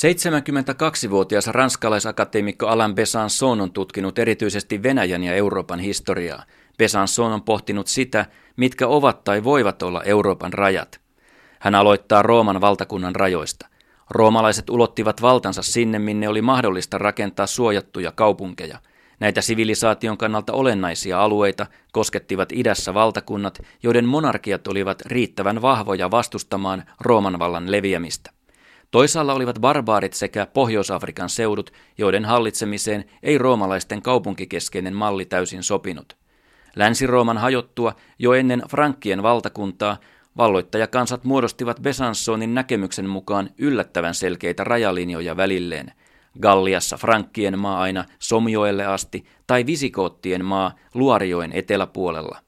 72-vuotias ranskalaisakateemikko Alain Besançon on tutkinut erityisesti Venäjän ja Euroopan historiaa. Besançon on pohtinut sitä, mitkä ovat tai voivat olla Euroopan rajat. Hän aloittaa Rooman valtakunnan rajoista. Roomalaiset ulottivat valtansa sinne, minne oli mahdollista rakentaa suojattuja kaupunkeja. Näitä sivilisaation kannalta olennaisia alueita koskettivat idässä valtakunnat, joiden monarkiat olivat riittävän vahvoja vastustamaan Rooman vallan leviämistä. Toisaalla olivat barbaarit sekä Pohjois-Afrikan seudut, joiden hallitsemiseen ei roomalaisten kaupunkikeskeinen malli täysin sopinut. Länsi-Rooman hajottua jo ennen Frankkien valtakuntaa valloittajakansat muodostivat Besançonin näkemyksen mukaan yllättävän selkeitä rajalinjoja välilleen. Galliassa Frankkien maa aina Somjoelle asti tai Visikoottien maa Luarioen eteläpuolella.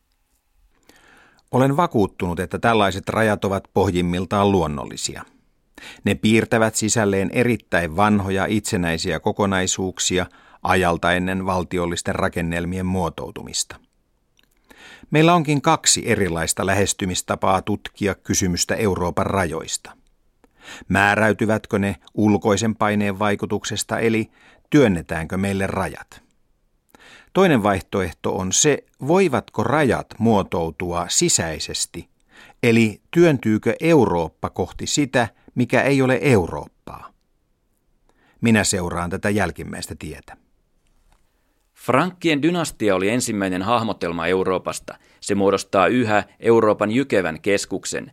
Olen vakuuttunut, että tällaiset rajat ovat pohjimmiltaan luonnollisia. Ne piirtävät sisälleen erittäin vanhoja itsenäisiä kokonaisuuksia ajalta ennen valtiollisten rakennelmien muotoutumista. Meillä onkin kaksi erilaista lähestymistapaa tutkia kysymystä Euroopan rajoista. Määräytyvätkö ne ulkoisen paineen vaikutuksesta eli työnnetäänkö meille rajat? Toinen vaihtoehto on se, voivatko rajat muotoutua sisäisesti, eli työntyykö Eurooppa kohti sitä, mikä ei ole Eurooppaa. Minä seuraan tätä jälkimmäistä tietä. Frankkien dynastia oli ensimmäinen hahmotelma Euroopasta. Se muodostaa yhä Euroopan jykevän keskuksen.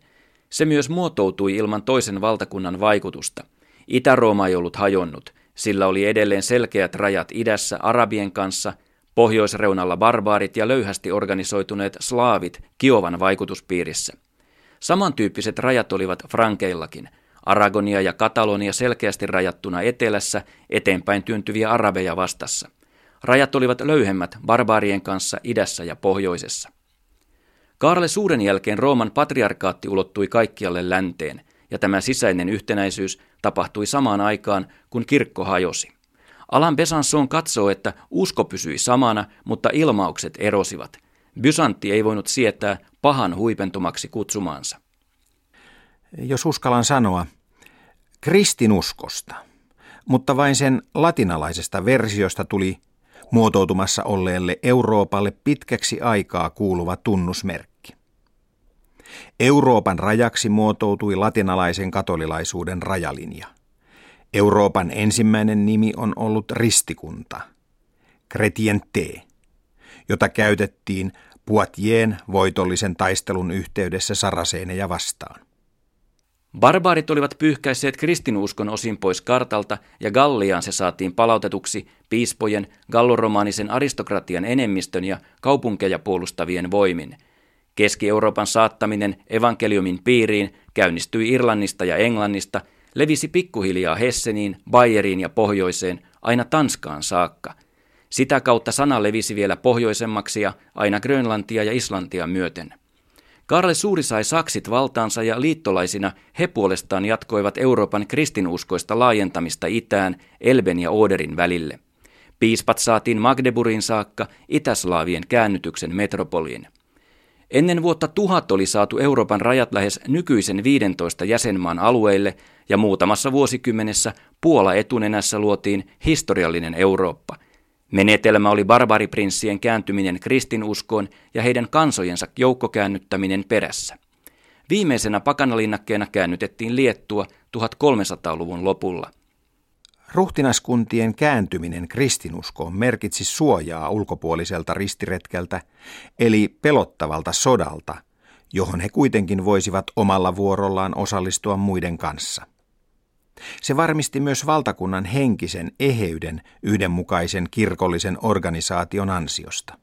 Se myös muotoutui ilman toisen valtakunnan vaikutusta. Itä-Rooma ei ollut hajonnut. Sillä oli edelleen selkeät rajat idässä arabien kanssa, pohjoisreunalla barbaarit ja löyhästi organisoituneet slaavit Kiovan vaikutuspiirissä. Samantyyppiset rajat olivat Frankeillakin – Aragonia ja Katalonia selkeästi rajattuna etelässä, eteenpäin työntyviä arabeja vastassa. Rajat olivat löyhemmät barbaarien kanssa idässä ja pohjoisessa. Kaarle Suuren jälkeen Rooman patriarkaatti ulottui kaikkialle länteen, ja tämä sisäinen yhtenäisyys tapahtui samaan aikaan, kun kirkko hajosi. Alan Besançon katsoo, että usko pysyi samana, mutta ilmaukset erosivat. Byzantti ei voinut sietää pahan huipentumaksi kutsumaansa jos uskallan sanoa, kristinuskosta, mutta vain sen latinalaisesta versiosta tuli muotoutumassa olleelle Euroopalle pitkäksi aikaa kuuluva tunnusmerkki. Euroopan rajaksi muotoutui latinalaisen katolilaisuuden rajalinja. Euroopan ensimmäinen nimi on ollut ristikunta, Cretiente, jota käytettiin Poitien voitollisen taistelun yhteydessä saraseeneja vastaan. Barbaarit olivat pyyhkäisseet kristinuskon osin pois kartalta ja Galliaan se saatiin palautetuksi piispojen, galloromaanisen aristokratian enemmistön ja kaupunkeja puolustavien voimin. Keski-Euroopan saattaminen evankeliumin piiriin käynnistyi Irlannista ja Englannista, levisi pikkuhiljaa Hesseniin, Bayeriin ja pohjoiseen, aina Tanskaan saakka. Sitä kautta sana levisi vielä pohjoisemmaksi ja aina Grönlantia ja Islantia myöten. Karle Suuri sai saksit valtaansa ja liittolaisina he puolestaan jatkoivat Euroopan kristinuskoista laajentamista itään Elben ja Oderin välille. Piispat saatiin Magdeburin saakka Itäslaavien käännytyksen metropoliin. Ennen vuotta tuhat oli saatu Euroopan rajat lähes nykyisen 15 jäsenmaan alueille ja muutamassa vuosikymmenessä Puola etunenässä luotiin historiallinen Eurooppa – Menetelmä oli barbariprinssien kääntyminen kristinuskoon ja heidän kansojensa joukkokäännyttäminen perässä. Viimeisenä pakanalinnakkeena käännytettiin Liettua 1300-luvun lopulla. Ruhtinaskuntien kääntyminen kristinuskoon merkitsi suojaa ulkopuoliselta ristiretkeltä, eli pelottavalta sodalta, johon he kuitenkin voisivat omalla vuorollaan osallistua muiden kanssa. Se varmisti myös valtakunnan henkisen eheyden yhdenmukaisen kirkollisen organisaation ansiosta.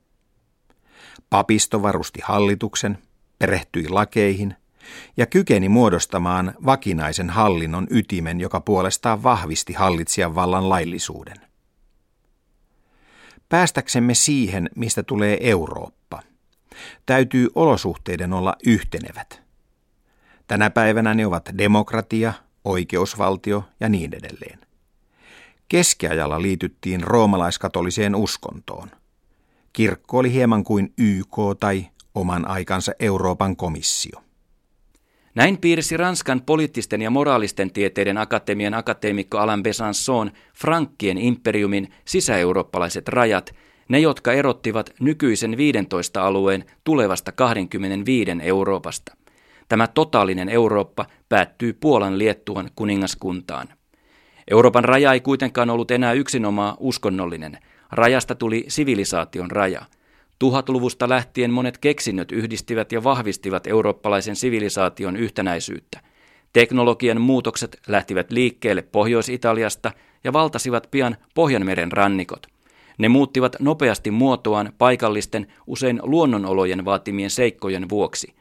Papisto varusti hallituksen, perehtyi lakeihin ja kykeni muodostamaan vakinaisen hallinnon ytimen, joka puolestaan vahvisti hallitsijan vallan laillisuuden. Päästäksemme siihen, mistä tulee Eurooppa, täytyy olosuhteiden olla yhtenevät. Tänä päivänä ne ovat demokratia, oikeusvaltio ja niin edelleen. Keskiajalla liityttiin roomalaiskatoliseen uskontoon. Kirkko oli hieman kuin YK tai oman aikansa Euroopan komissio. Näin piirsi Ranskan poliittisten ja moraalisten tieteiden akatemian akateemikko Alain Besançon Frankkien imperiumin sisäeurooppalaiset rajat, ne jotka erottivat nykyisen 15 alueen tulevasta 25 Euroopasta. Tämä totaalinen Eurooppa päättyy Puolan Liettuan kuningaskuntaan. Euroopan raja ei kuitenkaan ollut enää yksinomaan uskonnollinen. Rajasta tuli sivilisaation raja – Tuhatluvusta lähtien monet keksinnöt yhdistivät ja vahvistivat eurooppalaisen sivilisaation yhtenäisyyttä. Teknologian muutokset lähtivät liikkeelle Pohjois-Italiasta ja valtasivat pian Pohjanmeren rannikot. Ne muuttivat nopeasti muotoaan paikallisten, usein luonnonolojen vaatimien seikkojen vuoksi.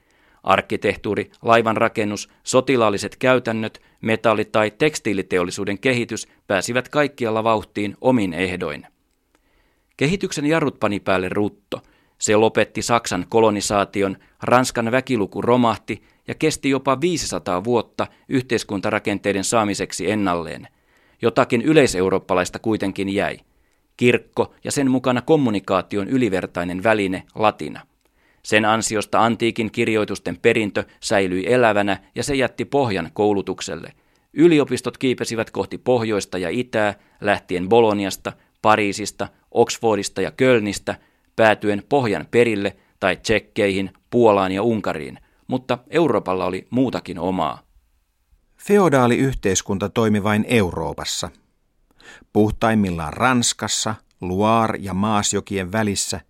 Arkkitehtuuri, laivanrakennus, sotilaalliset käytännöt, metalli- tai tekstiiliteollisuuden kehitys pääsivät kaikkialla vauhtiin omin ehdoin. Kehityksen jarrut pani päälle rutto. Se lopetti Saksan kolonisaation, Ranskan väkiluku romahti ja kesti jopa 500 vuotta yhteiskuntarakenteiden saamiseksi ennalleen. Jotakin yleiseurooppalaista kuitenkin jäi. Kirkko ja sen mukana kommunikaation ylivertainen väline, latina. Sen ansiosta antiikin kirjoitusten perintö säilyi elävänä ja se jätti pohjan koulutukselle. Yliopistot kiipesivät kohti pohjoista ja itää, lähtien Boloniasta, Pariisista, Oxfordista ja Kölnistä, päätyen pohjan perille tai tsekkeihin, Puolaan ja Unkariin, mutta Euroopalla oli muutakin omaa. Feodaaliyhteiskunta toimi vain Euroopassa. Puhtaimmillaan Ranskassa, Loire ja Maasjokien välissä,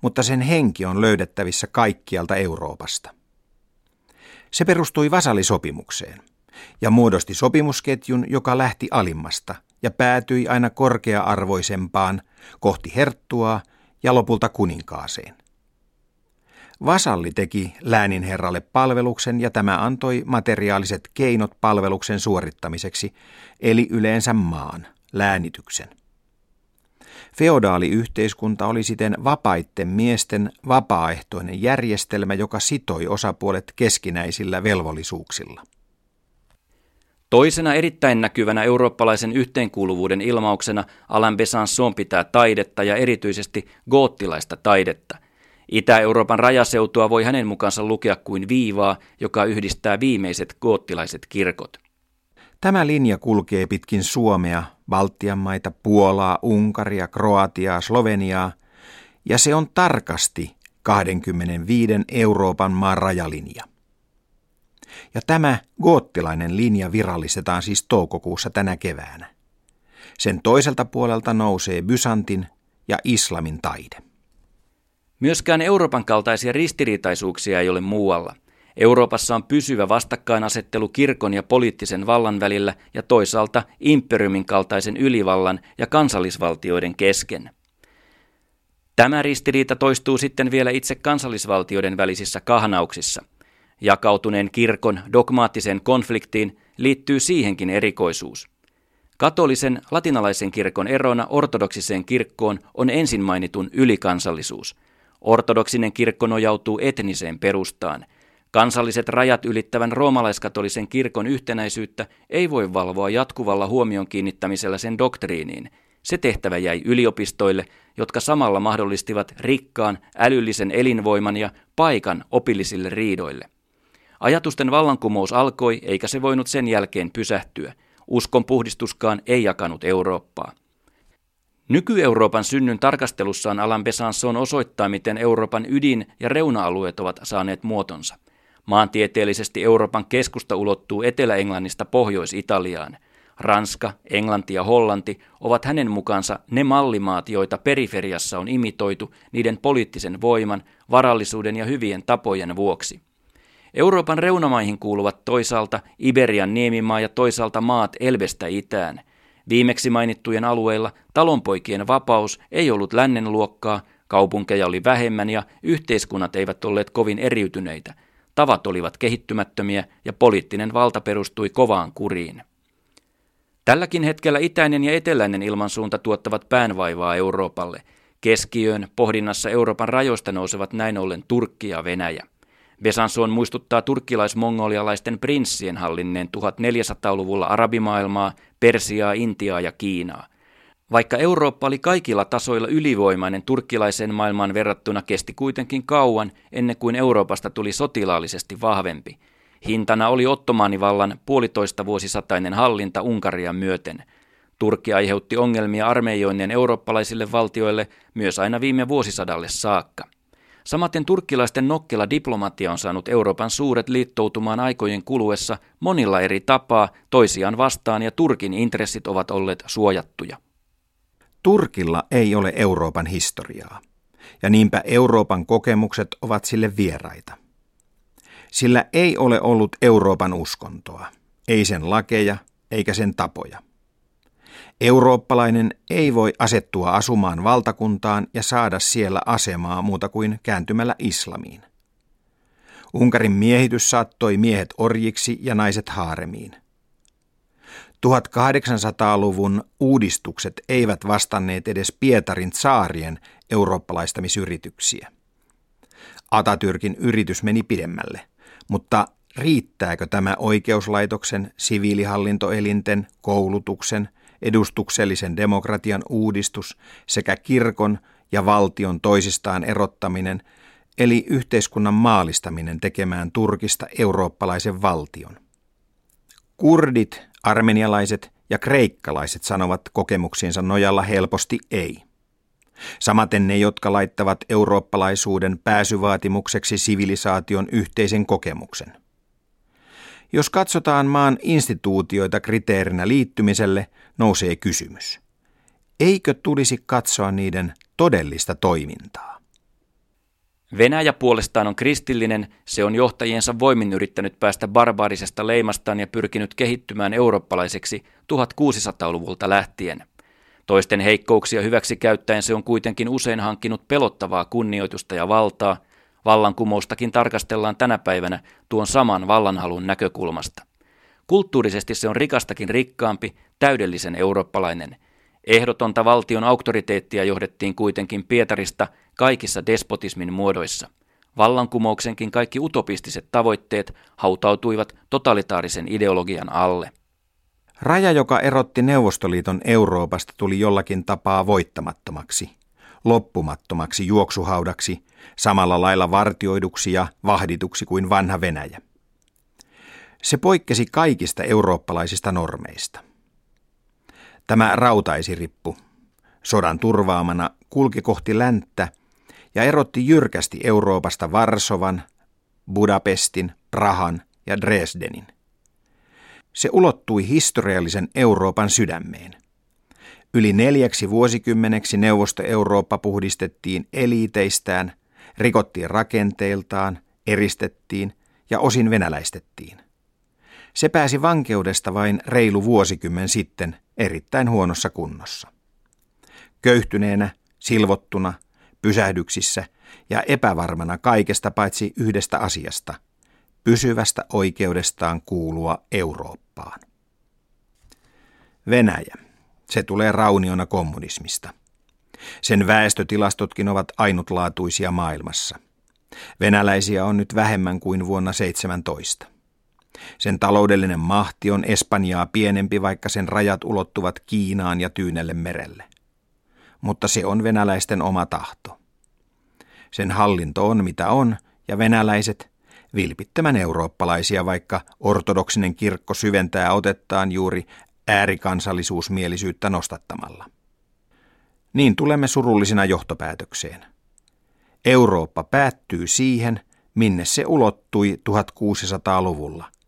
mutta sen henki on löydettävissä kaikkialta Euroopasta. Se perustui vasallisopimukseen ja muodosti sopimusketjun, joka lähti alimmasta ja päätyi aina korkea-arvoisempaan kohti herttuaa ja lopulta kuninkaaseen. Vasalli teki lääninherralle palveluksen ja tämä antoi materiaaliset keinot palveluksen suorittamiseksi, eli yleensä maan, läänityksen. Feodaaliyhteiskunta oli siten vapaitten miesten vapaaehtoinen järjestelmä, joka sitoi osapuolet keskinäisillä velvollisuuksilla. Toisena erittäin näkyvänä eurooppalaisen yhteenkuuluvuuden ilmauksena Alain Besançon pitää taidetta ja erityisesti goottilaista taidetta. Itä-Euroopan rajaseutua voi hänen mukaansa lukea kuin viivaa, joka yhdistää viimeiset goottilaiset kirkot. Tämä linja kulkee pitkin Suomea, Baltian maita, Puolaa, Unkaria, Kroatiaa, Sloveniaa, ja se on tarkasti 25 Euroopan maan rajalinja. Ja tämä goottilainen linja virallistetaan siis toukokuussa tänä keväänä. Sen toiselta puolelta nousee Byzantin ja islamin taide. Myöskään Euroopan kaltaisia ristiriitaisuuksia ei ole muualla. Euroopassa on pysyvä vastakkainasettelu kirkon ja poliittisen vallan välillä ja toisaalta imperiumin kaltaisen ylivallan ja kansallisvaltioiden kesken. Tämä ristiriita toistuu sitten vielä itse kansallisvaltioiden välisissä kahnauksissa – Jakautuneen kirkon dogmaattiseen konfliktiin liittyy siihenkin erikoisuus. Katolisen latinalaisen kirkon erona ortodoksiseen kirkkoon on ensin mainitun ylikansallisuus. Ortodoksinen kirkko nojautuu etniseen perustaan. Kansalliset rajat ylittävän roomalaiskatolisen kirkon yhtenäisyyttä ei voi valvoa jatkuvalla huomion kiinnittämisellä sen doktriiniin. Se tehtävä jäi yliopistoille, jotka samalla mahdollistivat rikkaan, älyllisen elinvoiman ja paikan opillisille riidoille. Ajatusten vallankumous alkoi, eikä se voinut sen jälkeen pysähtyä. Uskon puhdistuskaan ei jakanut Eurooppaa. Nyky-Euroopan synnyn tarkastelussaan Alan Besançon osoittaa, miten Euroopan ydin- ja reuna-alueet ovat saaneet muotonsa. Maantieteellisesti Euroopan keskusta ulottuu Etelä-Englannista Pohjois-Italiaan. Ranska, Englanti ja Hollanti ovat hänen mukaansa ne mallimaat, joita periferiassa on imitoitu niiden poliittisen voiman, varallisuuden ja hyvien tapojen vuoksi. Euroopan reunamaihin kuuluvat toisaalta Iberian niemimaa ja toisaalta maat Elvestä itään. Viimeksi mainittujen alueilla talonpoikien vapaus ei ollut lännen luokkaa, kaupunkeja oli vähemmän ja yhteiskunnat eivät olleet kovin eriytyneitä. Tavat olivat kehittymättömiä ja poliittinen valta perustui kovaan kuriin. Tälläkin hetkellä itäinen ja eteläinen ilmansuunta tuottavat päänvaivaa Euroopalle. Keskiöön pohdinnassa Euroopan rajoista nousevat näin ollen Turkki ja Venäjä. Besançon muistuttaa turkkilais-mongolialaisten prinssien hallinneen 1400-luvulla arabimaailmaa, Persiaa, Intiaa ja Kiinaa. Vaikka Eurooppa oli kaikilla tasoilla ylivoimainen turkkilaiseen maailmaan verrattuna kesti kuitenkin kauan ennen kuin Euroopasta tuli sotilaallisesti vahvempi. Hintana oli ottomaanivallan puolitoista vuosisatainen hallinta Unkaria myöten. Turkki aiheutti ongelmia armeijoinnin eurooppalaisille valtioille myös aina viime vuosisadalle saakka. Samaten turkkilaisten nokkela diplomatia on saanut Euroopan suuret liittoutumaan aikojen kuluessa monilla eri tapaa toisiaan vastaan ja Turkin intressit ovat olleet suojattuja. Turkilla ei ole Euroopan historiaa, ja niinpä Euroopan kokemukset ovat sille vieraita. Sillä ei ole ollut Euroopan uskontoa, ei sen lakeja eikä sen tapoja. Eurooppalainen ei voi asettua asumaan valtakuntaan ja saada siellä asemaa muuta kuin kääntymällä islamiin. Unkarin miehitys saattoi miehet orjiksi ja naiset haaremiin. 1800-luvun uudistukset eivät vastanneet edes Pietarin saarien eurooppalaistamisyrityksiä. Atatürkin yritys meni pidemmälle, mutta riittääkö tämä oikeuslaitoksen, siviilihallintoelinten, koulutuksen, edustuksellisen demokratian uudistus sekä kirkon ja valtion toisistaan erottaminen, eli yhteiskunnan maalistaminen tekemään Turkista eurooppalaisen valtion? Kurdit Armenialaiset ja kreikkalaiset sanovat kokemuksiinsa nojalla helposti ei. Samaten ne, jotka laittavat eurooppalaisuuden pääsyvaatimukseksi sivilisaation yhteisen kokemuksen. Jos katsotaan maan instituutioita kriteerinä liittymiselle, nousee kysymys. Eikö tulisi katsoa niiden todellista toimintaa? Venäjä puolestaan on kristillinen, se on johtajiensa voimin yrittänyt päästä barbaarisesta leimastaan ja pyrkinyt kehittymään eurooppalaiseksi 1600-luvulta lähtien. Toisten heikkouksia hyväksi käyttäen se on kuitenkin usein hankkinut pelottavaa kunnioitusta ja valtaa. Vallankumoustakin tarkastellaan tänä päivänä tuon saman vallanhalun näkökulmasta. Kulttuurisesti se on rikastakin rikkaampi, täydellisen eurooppalainen – Ehdotonta valtion auktoriteettia johdettiin kuitenkin Pietarista kaikissa despotismin muodoissa. Vallankumouksenkin kaikki utopistiset tavoitteet hautautuivat totalitaarisen ideologian alle. Raja, joka erotti Neuvostoliiton Euroopasta, tuli jollakin tapaa voittamattomaksi, loppumattomaksi juoksuhaudaksi, samalla lailla vartioiduksi ja vahdituksi kuin vanha Venäjä. Se poikkesi kaikista eurooppalaisista normeista. Tämä rautaisirippu, sodan turvaamana, kulki kohti länttä ja erotti jyrkästi Euroopasta Varsovan, Budapestin, Prahan ja Dresdenin. Se ulottui historiallisen Euroopan sydämeen. Yli neljäksi vuosikymmeneksi Neuvosto-Eurooppa puhdistettiin eliiteistään, rikottiin rakenteiltaan, eristettiin ja osin venäläistettiin. Se pääsi vankeudesta vain reilu vuosikymmen sitten erittäin huonossa kunnossa. Köyhtyneenä, silvottuna, pysähdyksissä ja epävarmana kaikesta paitsi yhdestä asiasta, pysyvästä oikeudestaan kuulua Eurooppaan. Venäjä. Se tulee rauniona kommunismista. Sen väestötilastotkin ovat ainutlaatuisia maailmassa. Venäläisiä on nyt vähemmän kuin vuonna 17. Sen taloudellinen mahti on Espanjaa pienempi, vaikka sen rajat ulottuvat Kiinaan ja Tyynelle merelle. Mutta se on venäläisten oma tahto. Sen hallinto on mitä on, ja venäläiset, vilpittömän eurooppalaisia, vaikka ortodoksinen kirkko syventää otettaan juuri äärikansallisuusmielisyyttä nostattamalla. Niin tulemme surullisina johtopäätökseen. Eurooppa päättyy siihen, minne se ulottui 1600-luvulla –